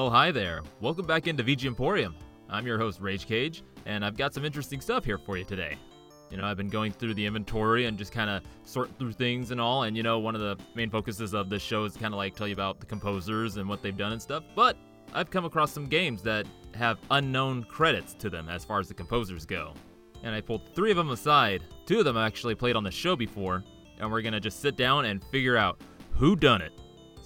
Well, hi there. Welcome back into VG Emporium. I'm your host, Rage Cage, and I've got some interesting stuff here for you today. You know, I've been going through the inventory and just kind of sorting through things and all, and you know, one of the main focuses of this show is kind of like tell you about the composers and what they've done and stuff, but I've come across some games that have unknown credits to them as far as the composers go. And I pulled three of them aside. Two of them I actually played on the show before, and we're gonna just sit down and figure out who done it.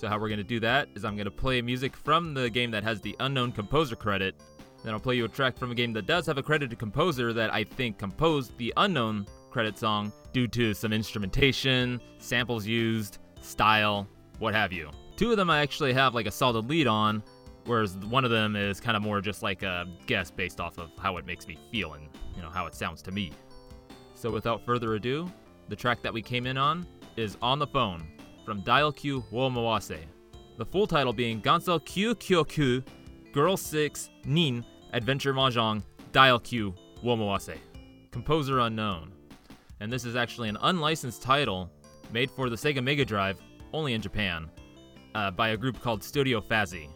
So how we're gonna do that is I'm gonna play music from the game that has the unknown composer credit. Then I'll play you a track from a game that does have a credited composer that I think composed the unknown credit song due to some instrumentation, samples used, style, what have you. Two of them I actually have like a solid lead on, whereas one of them is kind of more just like a guess based off of how it makes me feel and you know how it sounds to me. So without further ado, the track that we came in on is On the Phone from Dial Q wo Mawase. The full title being Gansel Q Kyoku Girl 6 Nin Adventure Mahjong Dial Q wo Mawase. Composer unknown. And this is actually an unlicensed title made for the Sega Mega Drive, only in Japan, uh, by a group called Studio Fazzy.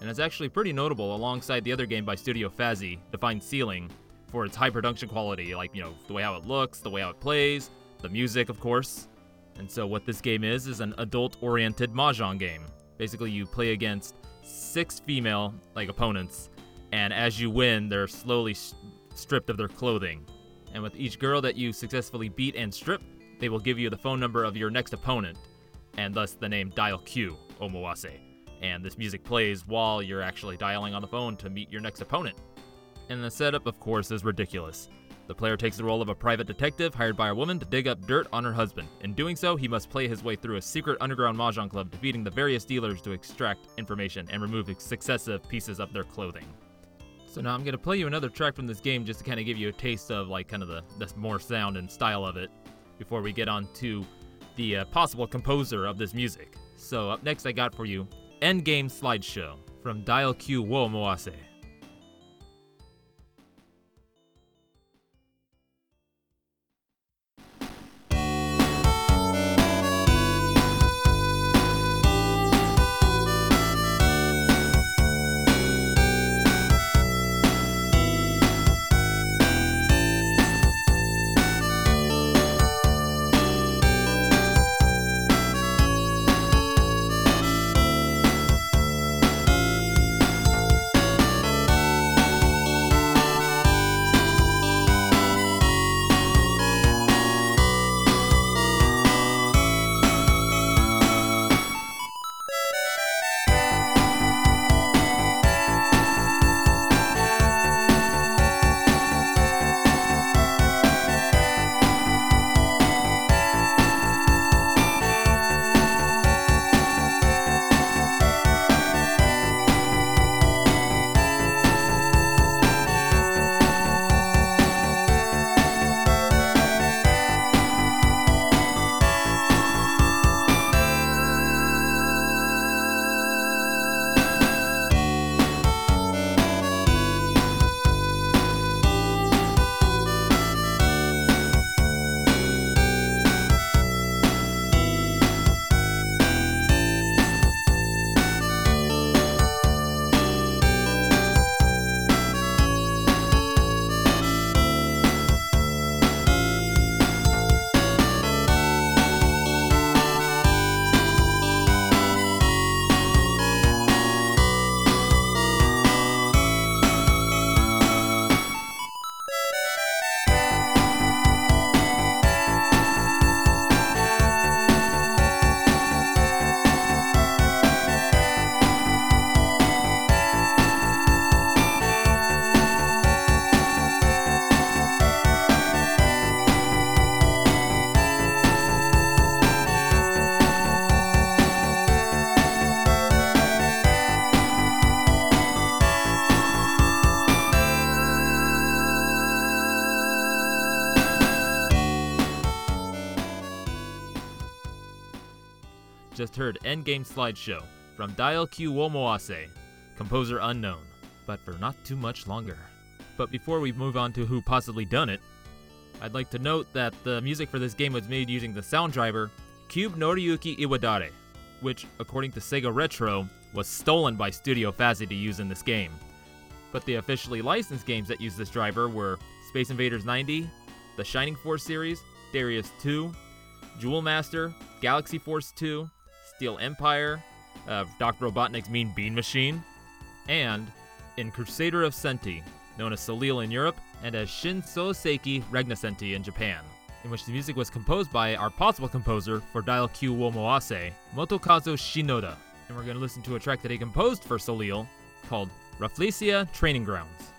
And it's actually pretty notable alongside the other game by Studio Fazzy, Divine Sealing, for its high production quality, like, you know, the way how it looks, the way how it plays, the music, of course. And so, what this game is, is an adult oriented Mahjong game. Basically, you play against six female, like, opponents, and as you win, they're slowly s- stripped of their clothing. And with each girl that you successfully beat and strip, they will give you the phone number of your next opponent, and thus the name Dial Q, Omawase. And this music plays while you're actually dialing on the phone to meet your next opponent. And the setup, of course, is ridiculous. The player takes the role of a private detective hired by a woman to dig up dirt on her husband. In doing so, he must play his way through a secret underground mahjong club, defeating the various dealers to extract information and remove successive pieces of their clothing. So now I'm gonna play you another track from this game just to kind of give you a taste of like kind of the, the more sound and style of it before we get on to the uh, possible composer of this music. So up next, I got for you Endgame Slideshow from Dial Q wo Mawase. Just heard Endgame Slideshow from Dial Q wo Mawase, composer unknown, but for not too much longer. But before we move on to who possibly done it, I'd like to note that the music for this game was made using the sound driver Cube Noriyuki Iwadare, which, according to Sega Retro, was stolen by Studio Fazzy to use in this game. But the officially licensed games that use this driver were Space Invaders 90, the Shining Force series, Darius 2, Jewel Master, Galaxy Force 2, Steel Empire, uh, Dr. Robotnik's Mean Bean Machine, and in Crusader of Centy, known as Soleil in Europe and as Shin Soseiki Ragnacenty in Japan, in which the music was composed by our possible composer for Dial Q wo Mawase, Motokazu Shinoda. And we're going to listen to a track that he composed for Soleil called Rafflesia Training Grounds.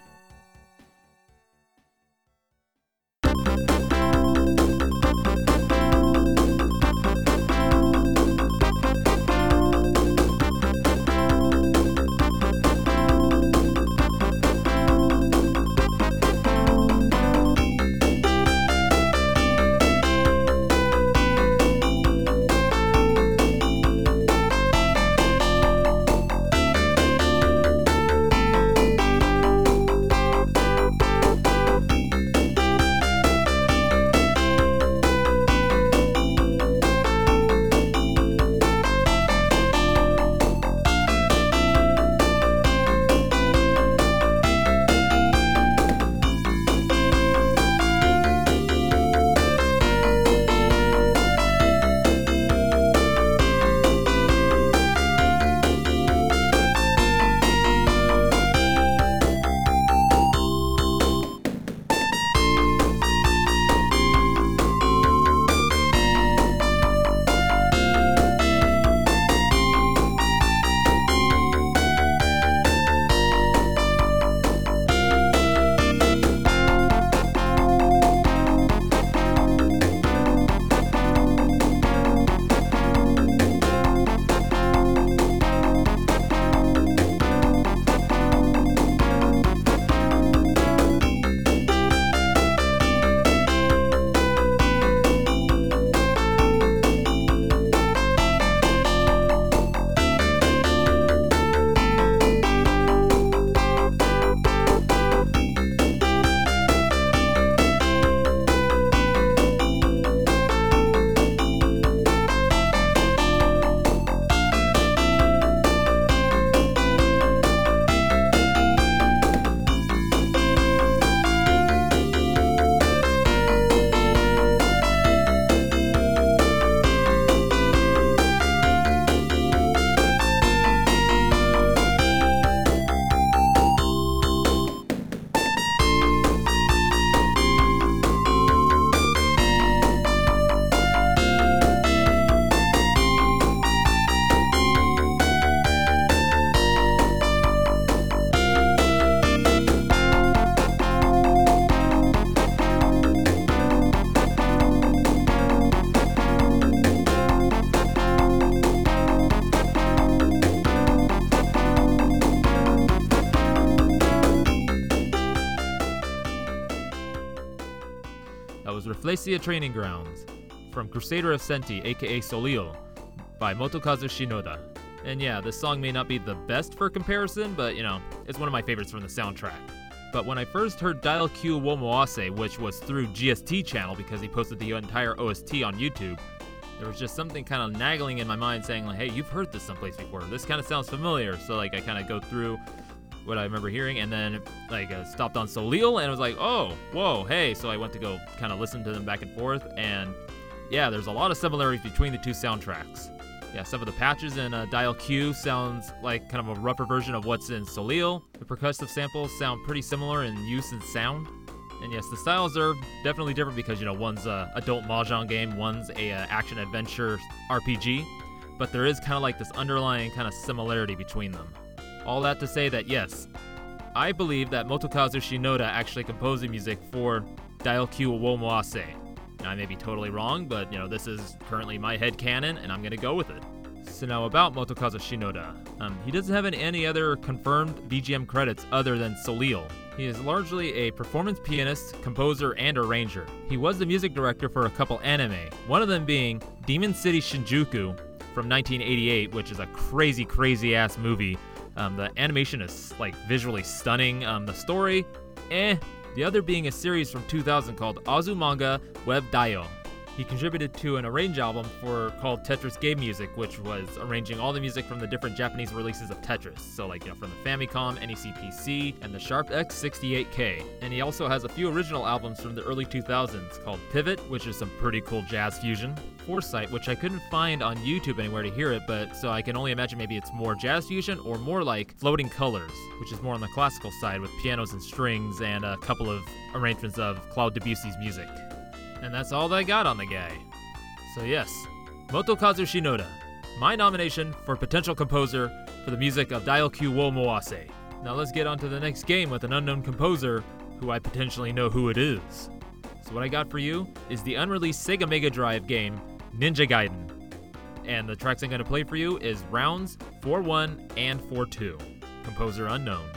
Rafflesia Training Grounds from Crusader of Centy, aka Soleil, by Motokazu Shinoda. And yeah, this song may not be the best for comparison, but you know, it's one of my favorites from the soundtrack. But when I first heard Dial Q wo Mawase, which was through GST channel because he posted the entire OST on YouTube, there was just something kind of nagging in my mind saying like, hey, you've heard this someplace before. This kind of sounds familiar. So like I kind of go through what I remember hearing, and then like uh, stopped on Soleil, and was like, oh, whoa, hey. So I went to go kind of listen to them back and forth, and yeah, there's a lot of similarities between the two soundtracks. Yeah, some of the patches in uh, Dial Q sounds like kind of a rougher version of what's in Soleil. The percussive samples sound pretty similar in use and sound. And yes, the styles are definitely different because you know one's a adult mahjong game, one's a uh, action adventure RPG, but there is kind of like this underlying kind of similarity between them. All that to say that yes, I believe that Motokazu Shinoda actually composed the music for Dial Q wo Mawase. I may be totally wrong, but you know, this is currently my head canon and I'm gonna go with it. So now about Motokazu Shinoda. Um, he doesn't have any other confirmed VGM credits other than Soleil. He is largely a performance pianist, composer, and arranger. He was the music director for a couple anime, one of them being Demon City Shinjuku from 1988, which is a crazy, crazy ass movie um, the animation is like visually stunning. Um, the story, eh. The other being a series from 2000 called Azumanga Web Daioh. He contributed to an arrange album for called Tetris Game Music, which was arranging all the music from the different Japanese releases of Tetris. So like you know from the Famicom, NEC PC, and the Sharp X68K. And he also has a few original albums from the early 2000s called Pivot, which is some pretty cool jazz fusion. Foresight, which I couldn't find on YouTube anywhere to hear it, but so I can only imagine maybe it's more jazz fusion or more like Floating Colors, which is more on the classical side with pianos and strings and a couple of arrangements of Claude Debussy's music. And that's all I got on the guy. So yes, Motokazu Shinoda, my nomination for potential composer for the music of Dial-Q wo Mawase. Now let's get on to the next game with an unknown composer who I potentially know who it is. So what I got for you is the unreleased Sega Mega Drive game Ninja Gaiden. And the tracks I'm going to play for you is rounds 4 1 and 4 2. Composer unknown.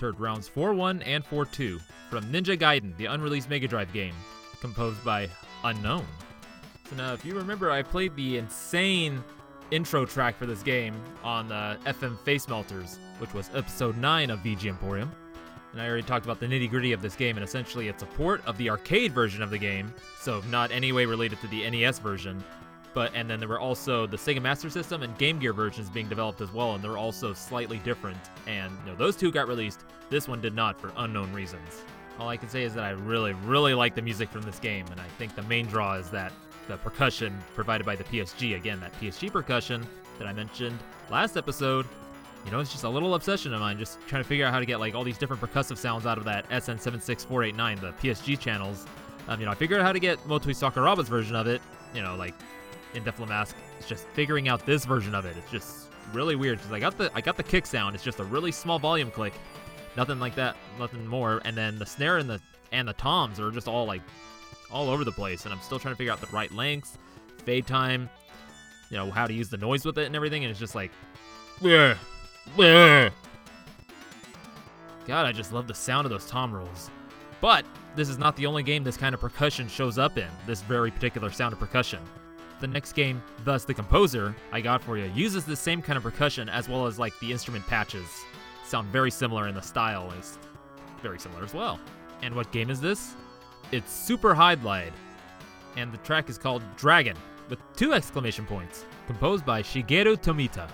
Heard rounds 4 1 and 4 2 from Ninja Gaiden, the unreleased Mega Drive game, composed by Unknown. So now, if you remember, I played the insane intro track for this game on uh, the FM Face Melters, which was episode 9 of VG Emporium. And I already talked about the nitty gritty of this game, and essentially it's a port of the arcade version of the game, so not any way related to the NES version. But and then there were also the Sega Master System and Game Gear versions being developed as well, and they're also slightly different. And you know those two got released. This one did not for unknown reasons. All I can say is that I really, really like the music from this game, and I think the main draw is that the percussion provided by the PSG. Again, that PSG percussion that I mentioned last episode. You know, it's just a little obsession of mine, just trying to figure out how to get like all these different percussive sounds out of that SN76489, the PSG channels. Um, you know, I figured out how to get Motoi Sakuraba's version of it. You know, like in Def Mask. It's just figuring out this version of it. It's just really weird because I got the I got the kick sound. It's just a really small volume click, nothing like that, nothing more. And then the snare and the and the toms are just all like all over the place. And I'm still trying to figure out the right lengths, fade time, you know how to use the noise with it and everything. And it's just like, yeah, yeah. God, I just love the sound of those tom rolls. But this is not the only game this kind of percussion shows up in. This very particular sound of percussion the next game, thus the composer I got for you, uses the same kind of percussion as well as like the instrument patches. Sound very similar in the style, is very similar as well. And what game is this? It's Super Hydlide, and the track is called Dragon with two exclamation points, composed by Shigeru Tomita.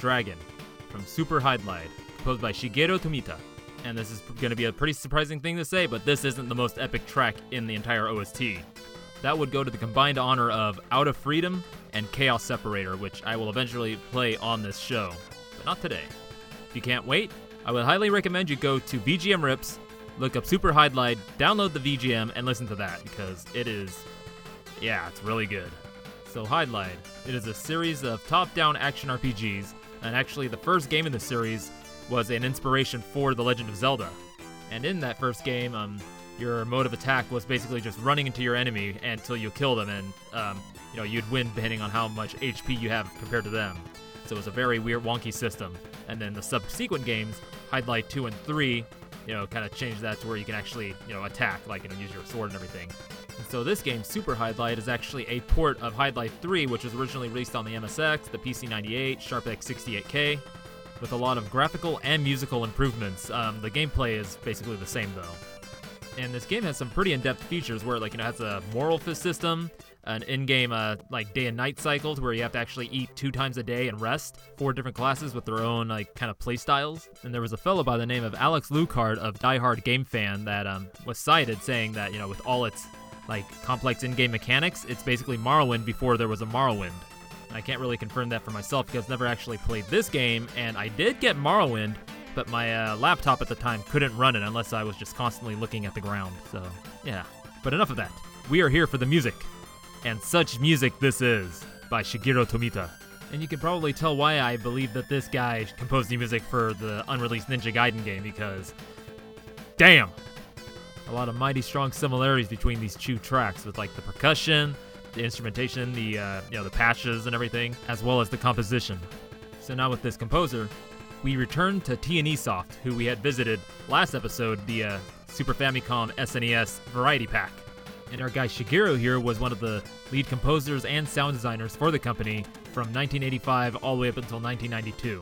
Dragon from Super Hydlide, composed by Shigeru Tomita. And this is going to be a pretty surprising thing to say, but this isn't the most epic track in the entire OST. That would go to the combined honor of Out of Freedom and Chaos Separator, which I will eventually play on this show, but not today. If you can't wait, I would highly recommend you go to VGM Rips, look up Super Hydlide, download the VGM, and listen to that because it is, yeah, it's really good. So, Hydlide, it is a series of top down action RPGs, and actually, the first game in the series was an inspiration for The Legend of Zelda. And in that first game, um, your mode of attack was basically just running into your enemy until you kill them, and um, you know you'd win depending on how much HP you have compared to them. So it was a very weird, wonky system. And then the subsequent games, Hydlide 2 and 3, you know, kind of changed that to where you can actually, you know, attack, like, you know, use your sword and everything. And so this game, Super Hydlide, is actually a port of Hydlide 3, which was originally released on the MSX, the PC98, Sharp X68K, with a lot of graphical and musical improvements. Um, the gameplay is basically the same, though. And this game has some pretty in-depth features where, like, you know, it has a moral system, an in-game uh, like day and night cycles where you have to actually eat two times a day and rest. Four different classes with their own like kind of play styles. And there was a fellow by the name of Alex Lucard of Die Hard Game Fan that um, was cited saying that you know with all its like complex in-game mechanics, it's basically Morrowind before there was a Morrowind. I can't really confirm that for myself because I've never actually played this game, and I did get Morrowind, but my uh, laptop at the time couldn't run it unless I was just constantly looking at the ground. So yeah. But enough of that. We are here for the music. And such music this is by Shigeru Tomita. And you can probably tell why I believe that this guy composed the music for the unreleased Ninja Gaiden game because damn! A lot of mighty strong similarities between these two tracks with like the percussion, the instrumentation, the uh, you know the patches and everything, as well as the composition. So now with this composer, we return to T&E Soft, who we had visited last episode via Super Famicom SNES Variety Pack. And our guy Shigeru here was one of the lead composers and sound designers for the company from 1985 all the way up until 1992.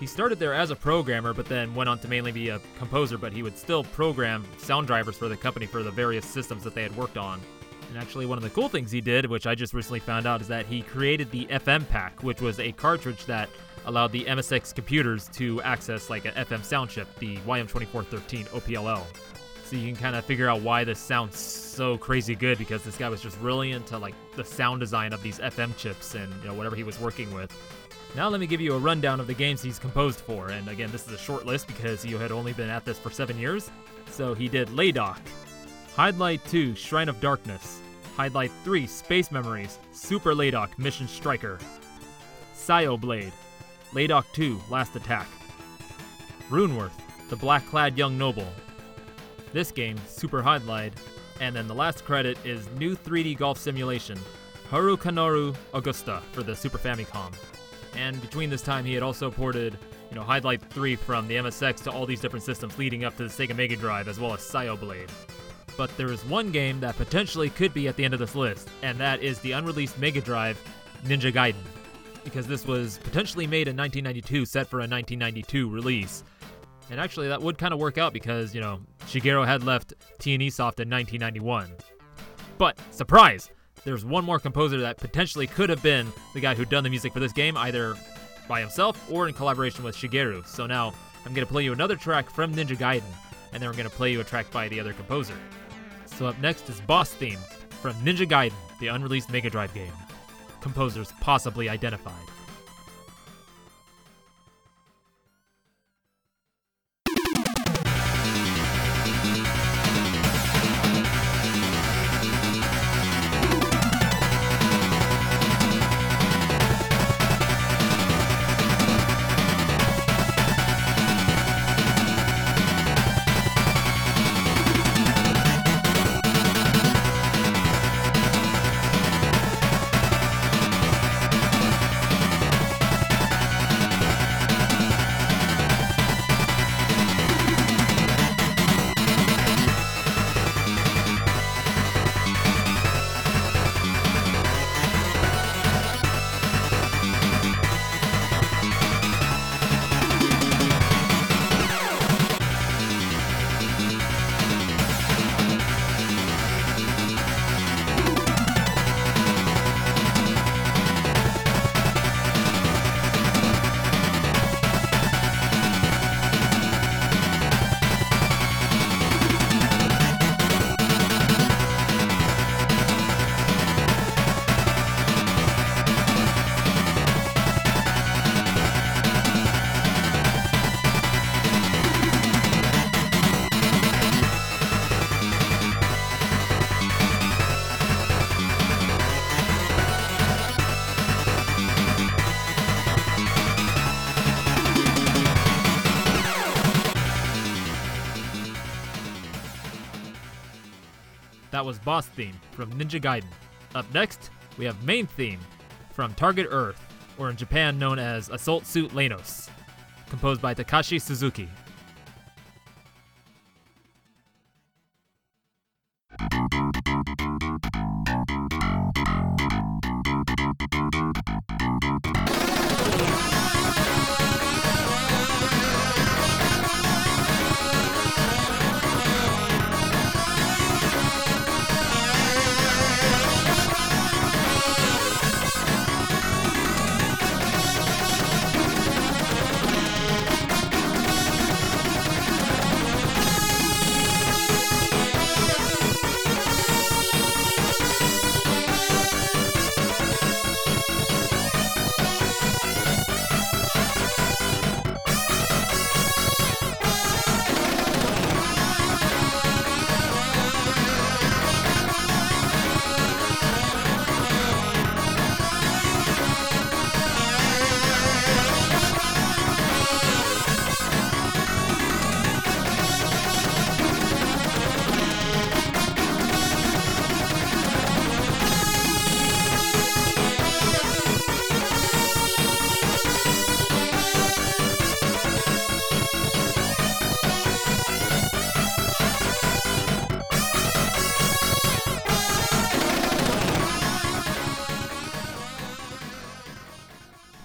He started there as a programmer, but then went on to mainly be a composer, but he would still program sound drivers for the company for the various systems that they had worked on. And actually, one of the cool things he did, which I just recently found out, is that he created the FM Pack, which was a cartridge that allowed the MSX computers to access like an FM sound chip, the YM2413 OPLL. So you can kind of figure out why this sounds so crazy good because this guy was just really into like the sound design of these FM chips and you know whatever he was working with. Now let me give you a rundown of the games he's composed for. And again, this is a short list because he had only been at this for seven years. So he did Laydock, Hydlide 2, Shrine of Darkness, Hydlide 3, Space Memories, Super Laydock, Mission Striker, Psy-O-Blade, Laydock 2, Last Attack, Runeworth, The Black Clad Young Noble, this game, Super Hydlide, and then the last credit is New 3D Golf Simulation, Harukanaru Augusta for the Super Famicom. And between this time, he had also ported, you know, Hydlide 3 from the MSX to all these different systems leading up to the Sega Mega Drive, as well as Psy-O-Blade. But there is one game that potentially could be at the end of this list, and that is the unreleased Mega Drive Ninja Gaiden. Because this was potentially made in 1992, set for a 1992 release, and actually, that would kind of work out because, you know, Shigeru had left T&E Soft in 1991. But, surprise! There's one more composer that potentially could have been the guy who'd done the music for this game, either by himself or in collaboration with Shigeru. So now, I'm to play you another track from Ninja Gaiden, and then we're to play you a track by the other composer. So up next is Boss Theme from Ninja Gaiden, the unreleased Mega Drive game. Composers possibly identified. That was Boss Theme from Ninja Gaiden. Up next, we have Main Theme from Target Earth, or in Japan known as Assault Suit Leynos, composed by Takashi Suzuki.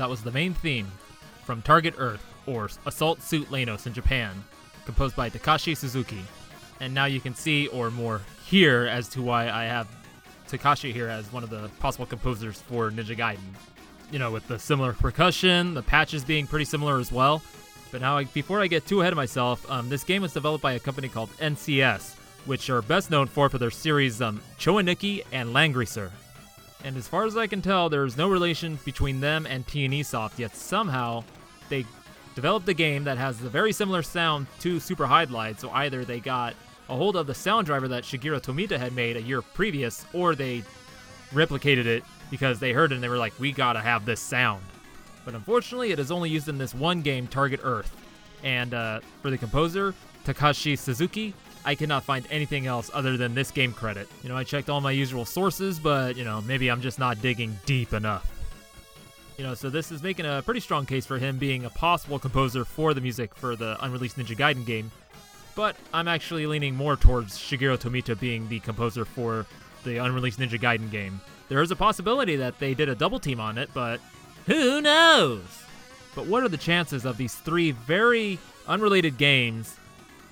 That was the main theme from Target Earth, or Assault Suit Leynos in Japan, composed by Takashi Suzuki. And now you can see, or more hear, as to why I have Takashi here as one of the possible composers for Ninja Gaiden. You know, with the similar percussion, the patches being pretty similar as well. But now, before I get too ahead of myself, um, this game was developed by a company called NCS, which are best known for for their series um, Cho Aniki and Langrisser. And as far as I can tell, there is no relation between them and T&E Soft, yet somehow they developed a game that has a very similar sound to Super Hydlide, so either they got a hold of the sound driver that Shigeru Tomita had made a year previous, or they replicated it because they heard it and they were like, we gotta have this sound. But unfortunately, it is only used in this one game, Target Earth. And uh, for the composer, Takashi Suzuki, I cannot find anything else other than this game credit. You know, I checked all my usual sources, but, you know, maybe I'm just not digging deep enough. You know, so this is making a pretty strong case for him being a possible composer for the music for the unreleased Ninja Gaiden game. But I'm actually leaning more towards Shigeru Tomita being the composer for the unreleased Ninja Gaiden game. There is a possibility that they did a double team on it, but who knows? But what are the chances of these three very unrelated games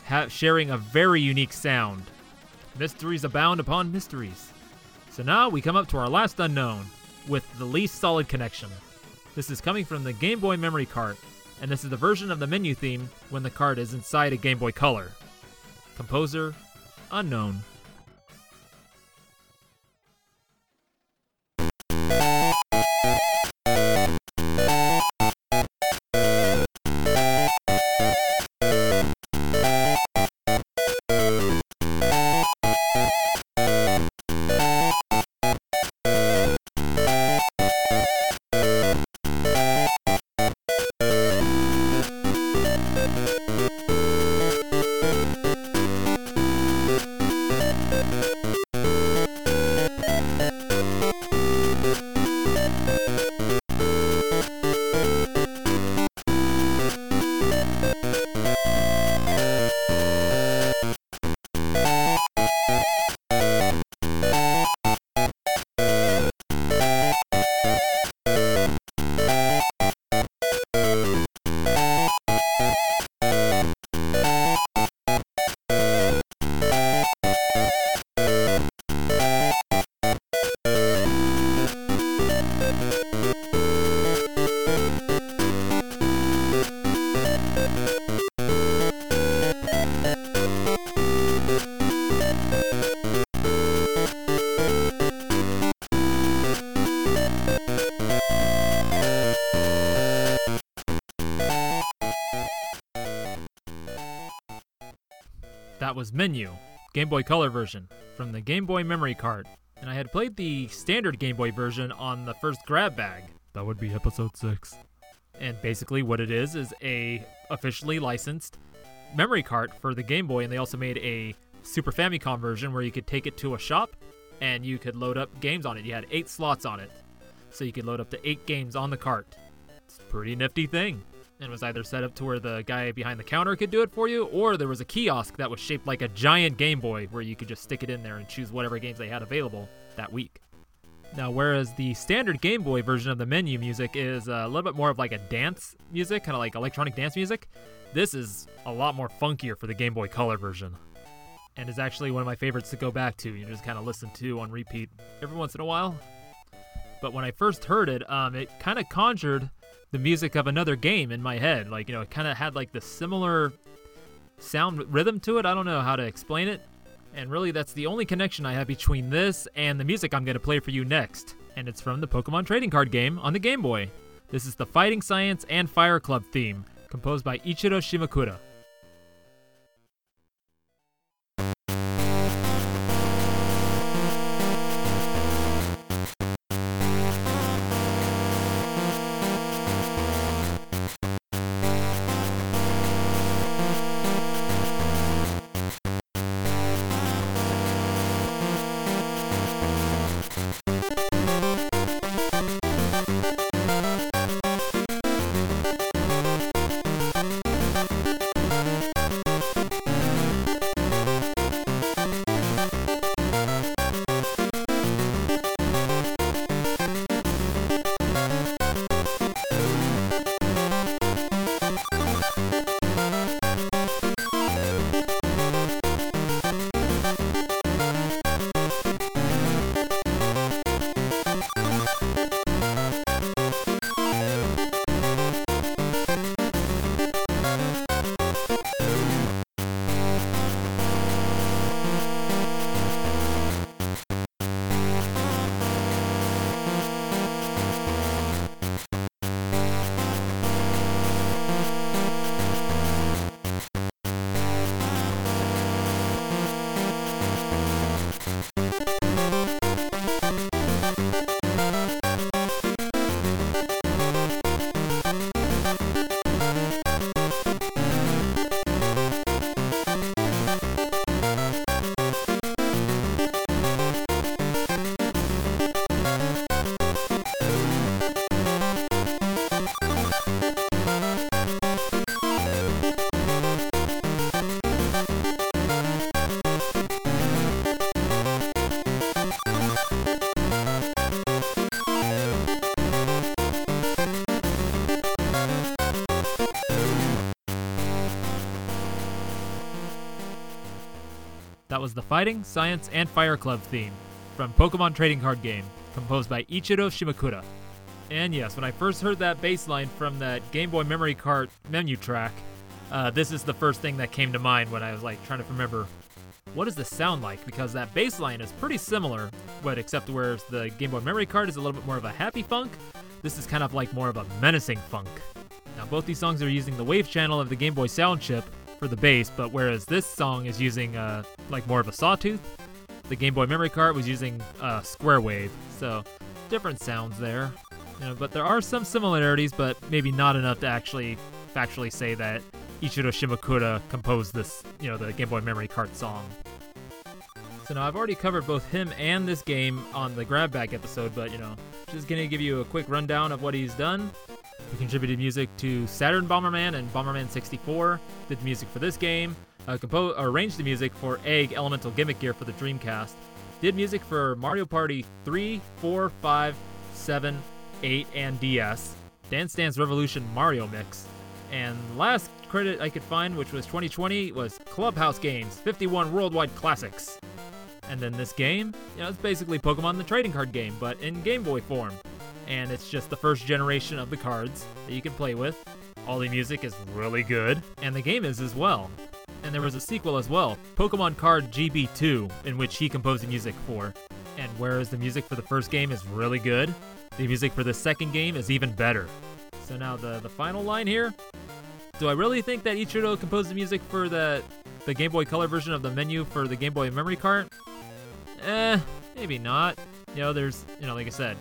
ha- sharing a very unique sound? Mysteries abound upon mysteries. So now we come up to our last unknown with the least solid connection. This is coming from the Game Boy memory card, and this is the version of the menu theme when the card is inside a Game Boy Color. Composer unknown. Was Menu, Game Boy Color version, from the Game Boy memory card. And I had played the standard Game Boy version on the first grab bag. That would be episode 6. And basically what it is is a officially licensed memory card for the Game Boy and they also made a Super Famicom version where you could take it to a shop and you could load up games on it. You had eight slots on it, so you could load up to eight games on the cart. It's a pretty nifty thing. And was either set up to where the guy behind the counter could do it for you, or there was a kiosk that was shaped like a giant Game Boy where you could just stick it in there and choose whatever games they had available that week. Now, whereas the standard Game Boy version of the menu music is a little bit more of like a dance music, kind of like electronic dance music, this is a lot more funkier for the Game Boy Color version. And is actually one of my favorites to go back to. You just kind of listen to on repeat every once in a while. But when I first heard it, um, it kind of conjured the music of another game in my head. Like, you know, it kind of had like the similar sound rhythm to it. I don't know how to explain it. And really, that's the only connection I have between this and the music I'm going to play for you next. And it's from the Pokemon trading card game on the Game Boy. This is the Fighting Science and Fire Club theme, composed by Ichiro Shimakura. Was the Fighting, Science, and Fire Club theme from Pokemon Trading Card Game, composed by Ichiro Shimakura. And yes, when I first heard that bass line from that Game Boy memory card menu track, uh, this is the first thing that came to mind when I was like trying to remember what does this sound like? Because that bass line is pretty similar, but except whereas the Game Boy memory card is a little bit more of a happy funk, this is kind of like more of a menacing funk. Now, both these songs are using the wave channel of the Game Boy sound chip, for the bass, but whereas this song is using uh, like more of a sawtooth, the Game Boy memory card was using uh, square wave. So different sounds there. You know, but there are some similarities, but maybe not enough to actually factually say that Ichiro Shimakura composed this, you know, the Game Boy memory card song. So now I've already covered both him and this game on the Grab Bag episode, but you know, just gonna give you a quick rundown of what he's done. He contributed music to Saturn Bomberman and Bomberman 64. Did music for this game. Uh, compo- arranged the music for Egg Elemental Gimmick Gear for the Dreamcast. Did music for Mario Party 3, 4, 5, 7, 8, and DS. Dance Dance Revolution Mario Mix. And last credit I could find, which was 2020, was Clubhouse Games 51 Worldwide Classics. And then this game, you know, it's basically Pokemon the trading card game, but in Game Boy form and it's just the first generation of the cards that you can play with. All the music is really good, and the game is as well. And there was a sequel as well, Pokemon Card GB2, in which he composed the music for. And whereas the music for the first game is really good, the music for the second game is even better. So now the the final line here. Do I really think that Ichiro composed the music for the the Game Boy Color version of the menu for the Game Boy memory card? Eh, maybe not. You know, there's, you know, like I said,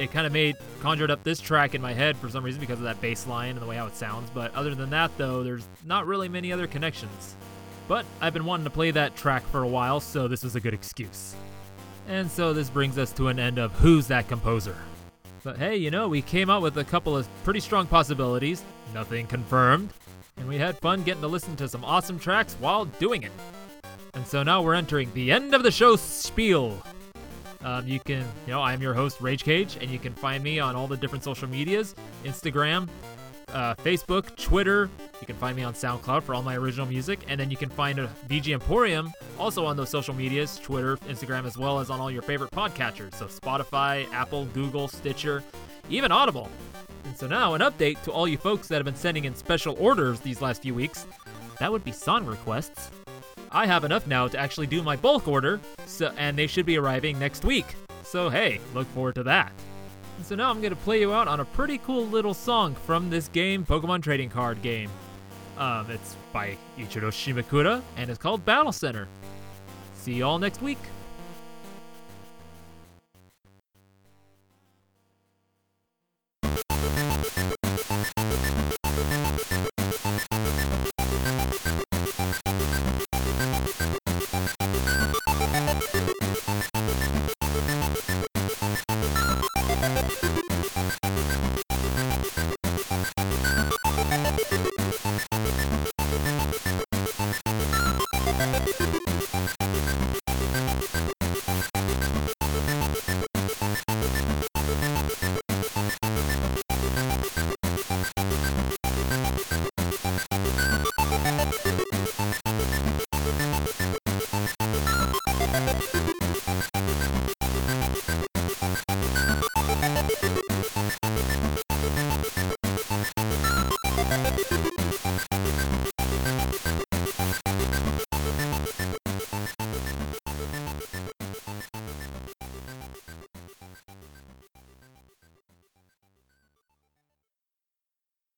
it kind of made conjured up this track in my head for some reason because of that bass line and the way how it sounds. But other than that, though, there's not really many other connections. But I've been wanting to play that track for a while, so this was a good excuse. And so this brings us to an end of Who's That Composer? But hey, you know, we came out with a couple of pretty strong possibilities, nothing confirmed, and we had fun getting to listen to some awesome tracks while doing it. And so now we're entering the end of the show spiel. Um, you can, you know, I'm your host, Rage Cage, and you can find me on all the different social medias Instagram, uh, Facebook, Twitter. You can find me on SoundCloud for all my original music, and then you can find a VG Emporium also on those social medias Twitter, Instagram, as well as on all your favorite podcatchers. So Spotify, Apple, Google, Stitcher, even Audible. And so now, an update to all you folks that have been sending in special orders these last few weeks. That would be song requests. I have enough now to actually do my bulk order, so and they should be arriving next week. So hey, look forward to that. So now I'm gonna play you out on a pretty cool little song from this game, Pokemon Trading Card Game. Um, it's by Ichiro Shimakura and it's called Battle Center. See you all next week.